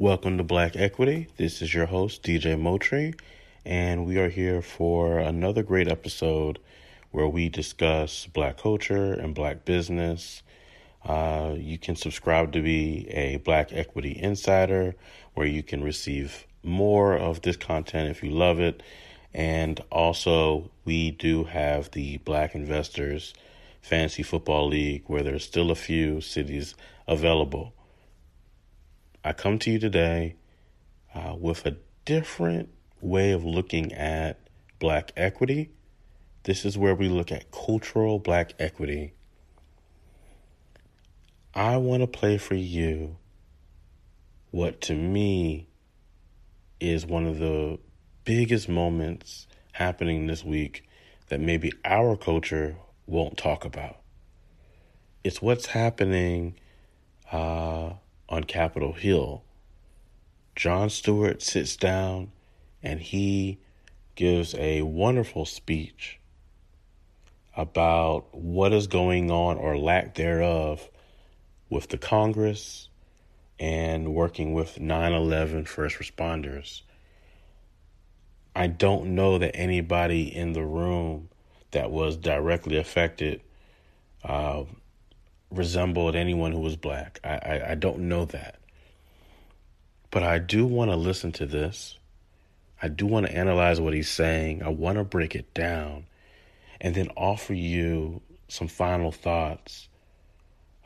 Welcome to Black Equity. This is your host, DJ Motri, and we are here for another great episode where we discuss black culture and black business. Uh, you can subscribe to be a Black Equity Insider, where you can receive more of this content if you love it. And also, we do have the Black Investors Fantasy Football League, where there's still a few cities available. I come to you today uh, with a different way of looking at black equity. This is where we look at cultural black equity. I want to play for you what to me is one of the biggest moments happening this week that maybe our culture won't talk about. It's what's happening uh, on Capitol Hill. Jon Stewart sits down and he gives a wonderful speech about what is going on or lack thereof with the Congress and working with 9 11 first responders. I don't know that anybody in the room that was directly affected uh, resembled anyone who was black. I, I, I don't know that. But I do want to listen to this. I do want to analyze what he's saying. I want to break it down and then offer you some final thoughts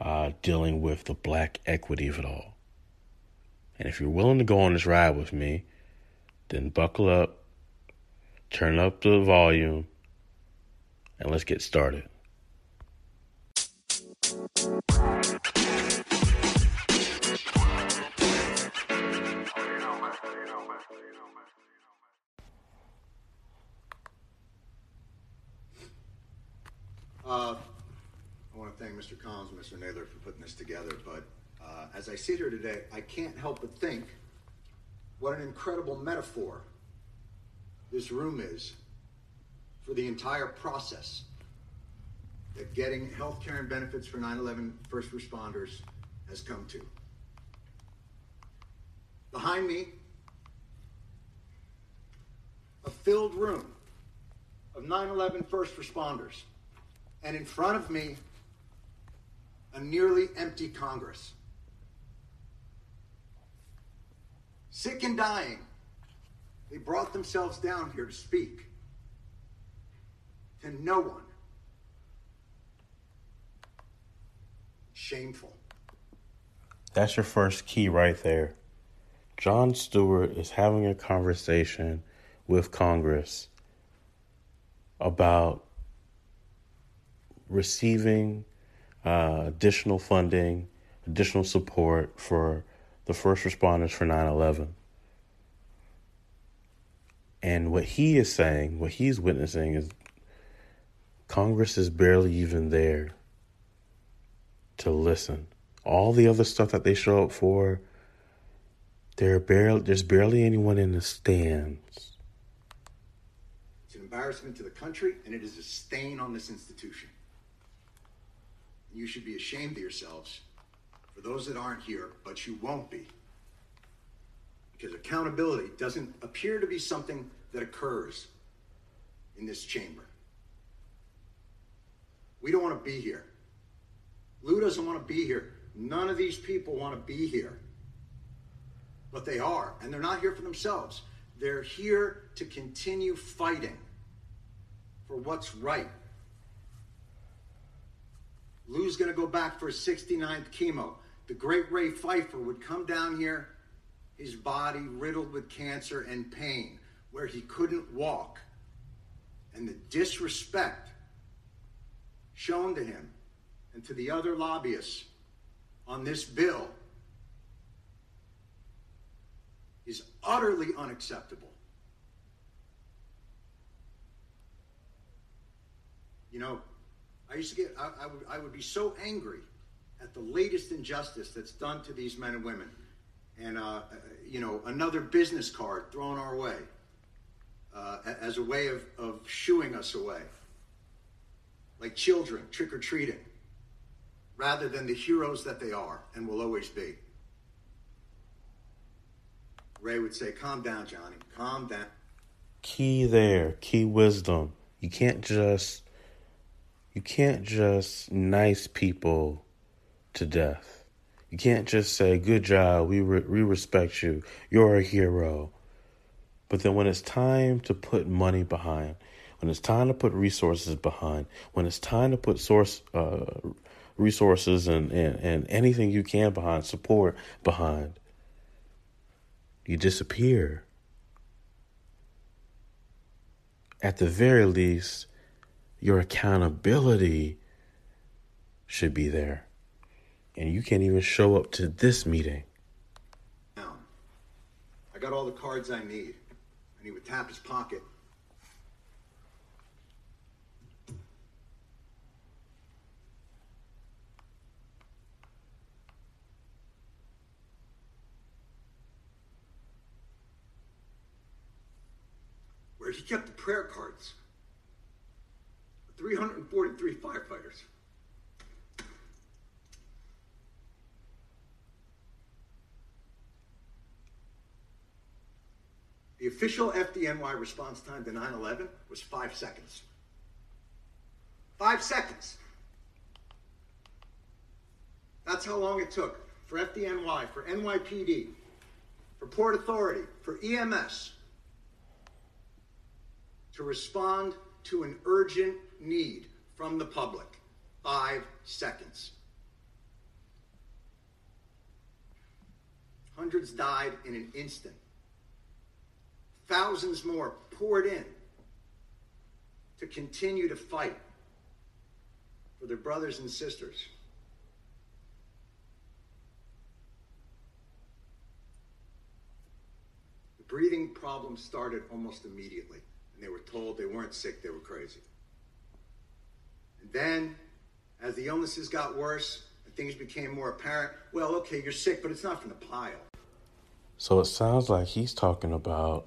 uh, dealing with the black equity of it all. And if you're willing to go on this ride with me, then buckle up, turn up the volume, and let's get started. Nadler for putting this together, but uh, as I sit here today, I can't help but think what an incredible metaphor this room is for the entire process that getting health care and benefits for 9 11 first responders has come to. Behind me, a filled room of 9 11 first responders. And in front of me, a nearly empty Congress. Sick and dying, they brought themselves down here to speak to no one. Shameful. That's your first key right there. Jon Stewart is having a conversation with Congress about receiving uh, additional funding, additional support for the first responders for 9 11. And what he is saying, what he's witnessing, is Congress is barely even there to listen. All the other stuff that they show up for, there barely, there's barely anyone in the stands. It's an embarrassment to the country, and it is a stain on this institution. You should be ashamed of yourselves for those that aren't here, but you won't be. Because accountability doesn't appear to be something that occurs in this chamber. We don't want to be here. Lou doesn't want to be here. None of these people want to be here. But they are, and they're not here for themselves. They're here to continue fighting for what's right. Lou's going to go back for his 69th chemo. The great Ray Pfeiffer would come down here, his body riddled with cancer and pain, where he couldn't walk. And the disrespect shown to him and to the other lobbyists on this bill is utterly unacceptable. You know, I used to get, I, I, would, I would be so angry at the latest injustice that's done to these men and women. And, uh, you know, another business card thrown our way uh, as a way of, of shooing us away. Like children trick or treating, rather than the heroes that they are and will always be. Ray would say, Calm down, Johnny. Calm down. Key there, key wisdom. You can't just you can't just nice people to death. You can't just say, "Good job, we re- we respect you. You're a hero." But then when it's time to put money behind, when it's time to put resources behind, when it's time to put source uh, resources and, and, and anything you can behind, support behind, you disappear. At the very least, your accountability should be there. And you can't even show up to this meeting. I got all the cards I need. And he would tap his pocket. Where he kept the prayer cards. 343 firefighters. The official FDNY response time to 9 11 was five seconds. Five seconds. That's how long it took for FDNY, for NYPD, for Port Authority, for EMS to respond to an urgent need from the public. Five seconds. Hundreds died in an instant. Thousands more poured in to continue to fight for their brothers and sisters. The breathing problem started almost immediately, they were told they weren't sick, they were crazy. And then, as the illnesses got worse and things became more apparent, well, okay, you're sick, but it's not from the pile. So it sounds like he's talking about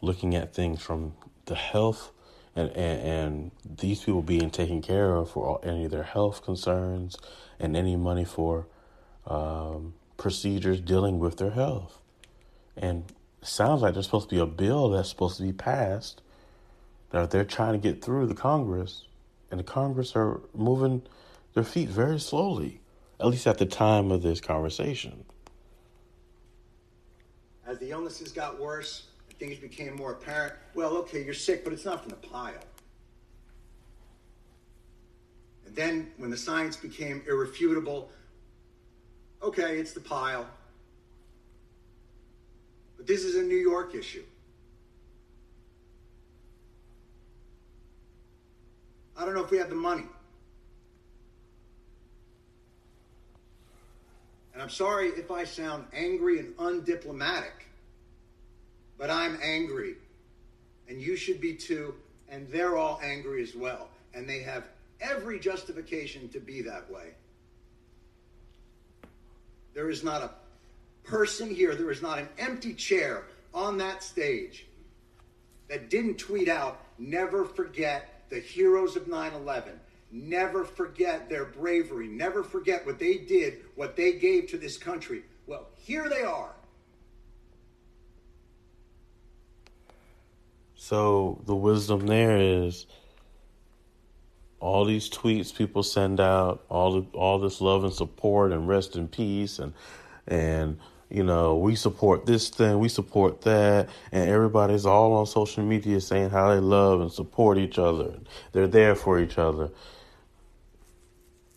looking at things from the health and, and, and these people being taken care of for all, any of their health concerns and any money for um, procedures dealing with their health. And sounds like there's supposed to be a bill that's supposed to be passed that they're trying to get through the Congress, and the Congress are moving their feet very slowly, at least at the time of this conversation. As the illnesses got worse, things became more apparent. Well, okay, you're sick, but it's not from the pile. And then when the science became irrefutable, okay, it's the pile. But this is a New York issue. I don't know if we have the money. And I'm sorry if I sound angry and undiplomatic. But I'm angry. And you should be too. And they're all angry as well. And they have every justification to be that way. There is not a person here, there is not an empty chair on that stage that didn't tweet out, never forget the heroes of 9 11. Never forget their bravery. Never forget what they did, what they gave to this country. Well, here they are. So the wisdom there is all these tweets people send out, all the, all this love and support and rest in peace and and you know, we support this thing, we support that, and everybody's all on social media saying how they love and support each other. They're there for each other.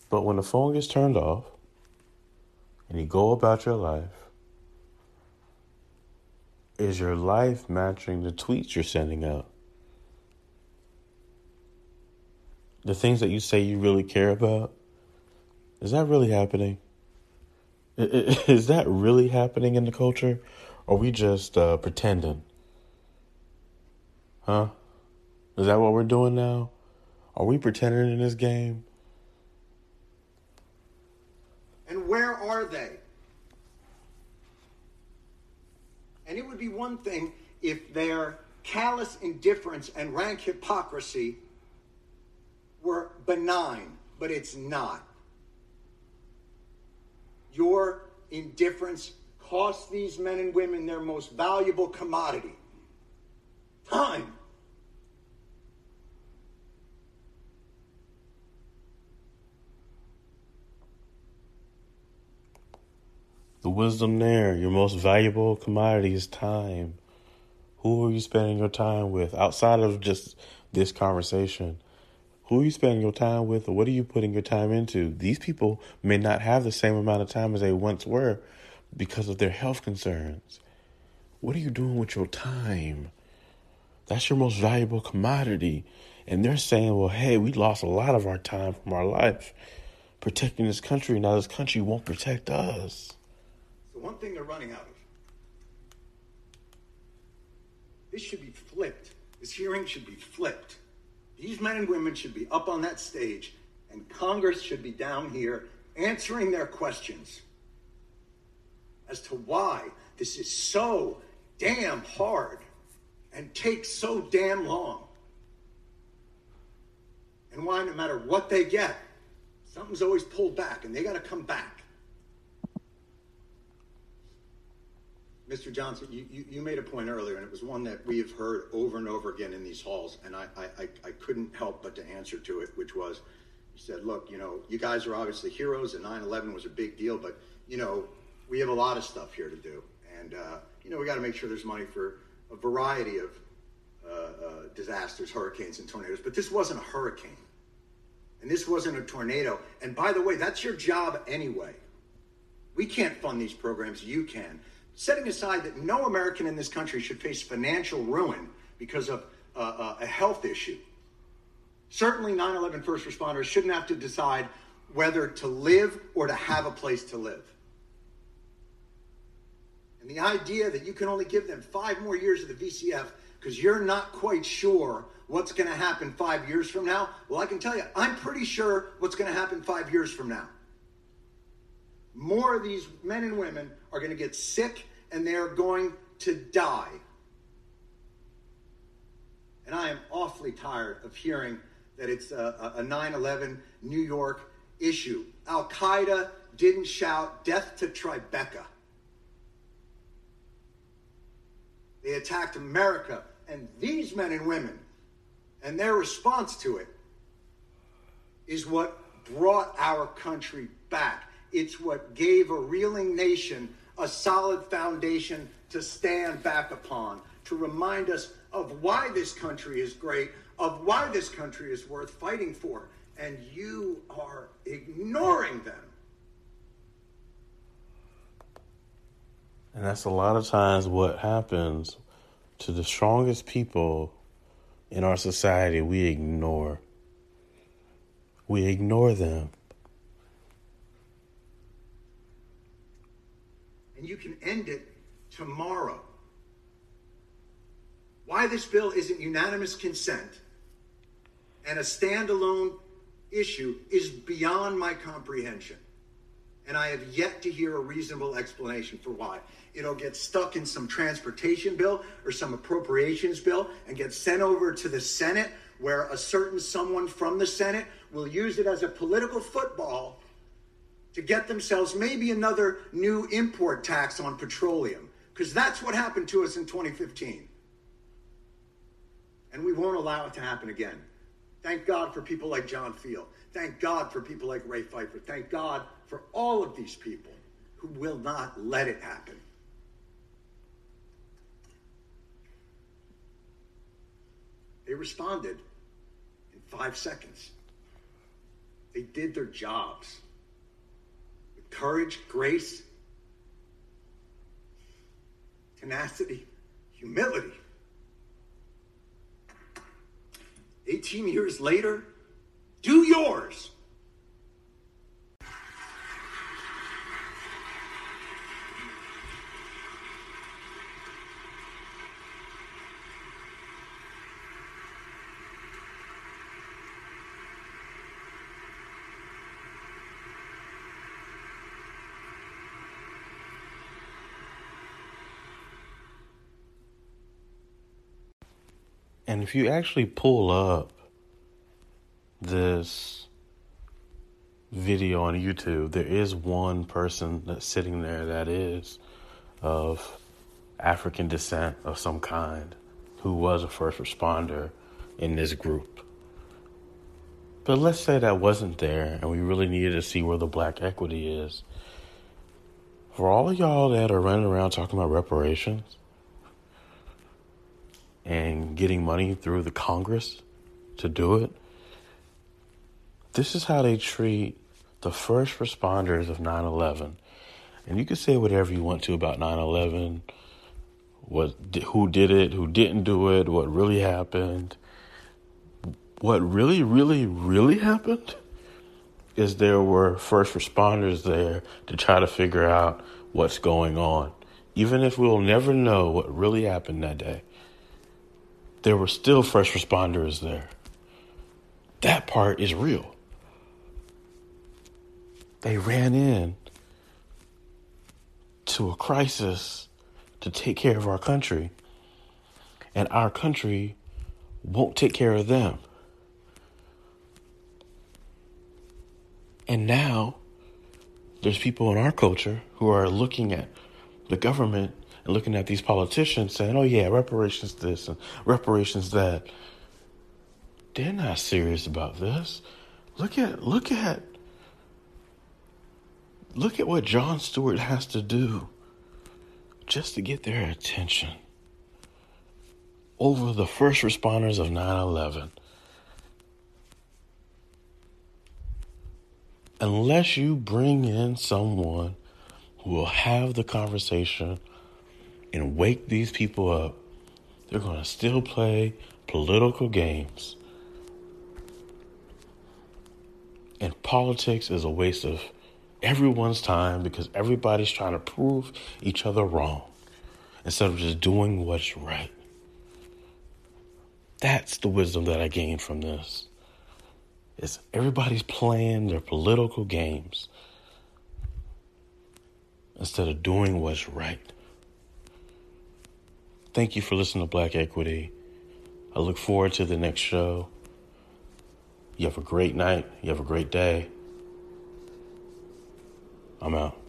But when the phone gets turned off and you go about your life, is your life matching the tweets you're sending out? The things that you say you really care about, is that really happening? Is that really happening in the culture? Or are we just uh, pretending? Huh? Is that what we're doing now? Are we pretending in this game? And where are they? And it would be one thing if their callous indifference and rank hypocrisy were benign, but it's not. Your indifference cost these men and women their most valuable commodity time. The wisdom there, your most valuable commodity is time. Who are you spending your time with outside of just this conversation? Who are you spending your time with, or what are you putting your time into? These people may not have the same amount of time as they once were because of their health concerns. What are you doing with your time? That's your most valuable commodity. And they're saying, well, hey, we lost a lot of our time from our life protecting this country. Now this country won't protect us. The one thing they're running out of. This should be flipped. This hearing should be flipped. These men and women should be up on that stage, and Congress should be down here answering their questions as to why this is so damn hard and takes so damn long. And why, no matter what they get, something's always pulled back and they got to come back. Mr. Johnson, you, you, you, made a point earlier, and it was one that we have heard over and over again in these halls, and I, I, I couldn't help but to answer to it, which was, you said, look, you know, you guys are obviously heroes, and 9-11 was a big deal, but, you know, we have a lot of stuff here to do. And, uh, you know, we got to make sure there's money for a variety of uh, uh, disasters, hurricanes, and tornadoes. But this wasn't a hurricane. And this wasn't a tornado. And by the way, that's your job anyway. We can't fund these programs, you can. Setting aside that no American in this country should face financial ruin because of uh, uh a health issue. Certainly, 9 11 first responders shouldn't have to decide whether to live or to have a place to live. And the idea that you can only give them five more years of the VCF because you're not quite sure what's going to happen five years from now. Well, I can tell you, I'm pretty sure what's going to happen five years from now. More of these men and women are going to get sick and they're going to die. And I am awfully tired of hearing that it's a, a 9 11 New York issue. Al Qaeda didn't shout death to Tribeca. They attacked America and these men and women. And their response to it is what brought our country back. It's what gave a reeling nation a solid foundation to stand back upon, to remind us of why this country is great, of why this country is worth fighting for. And you are ignoring them. And that's a lot of times what happens to the strongest people in our society, we ignore. We ignore them. And you can end it tomorrow. Why this bill isn't unanimous consent and a standalone issue is beyond my comprehension. And I have yet to hear a reasonable explanation for why. It'll get stuck in some transportation bill or some appropriations bill and get sent over to the Senate, where a certain someone from the Senate will use it as a political football to get themselves maybe another new import tax on petroleum. Because that's what happened to us in 2015. And we won't allow it to happen again. Thank God for people like John Feal. Thank God for people like Ray Pfeiffer. Thank God for all of these people who will not let it happen. They responded in five seconds. They did their jobs courage, grace, tenacity, humility. 18 years later, do yours. And if you actually pull up this video on YouTube, there is one person that's sitting there that is of African descent of some kind who was a first responder in this group. But let's say that wasn't there and we really needed to see where the black equity is. For all of y'all that are running around talking about reparations and getting money through the Congress to do it, this is how they treat the first responders of 9 11. And you can say whatever you want to about 9 11, what, who did it, who didn't do it, what really happened. What really, really, really happened is there were first responders there to try to figure out what's going on. Even if we'll never know what really happened that day, there were still first responders there. That part is real. They ran in to a crisis to take care of our country, and our country won't take care of them. And now there's people in our culture who are looking at the government and looking at these politicians saying, oh, yeah, reparations this and reparations that. They're not serious about this. Look at, look at, look at what Jon Stewart has to do just to get their attention over the first responders of 9 11. Unless you bring in someone who will have the conversation and wake these people up, they're going to still play political games. And politics is a waste of everyone's time because everybody's trying to prove each other wrong instead of just doing what's right. That's the wisdom that I gained from this. Is everybody's playing their political games instead of doing what's right. Thank you for listening to Black Equity. I look forward to the next show. You have a great night. You have a great day. I'm out.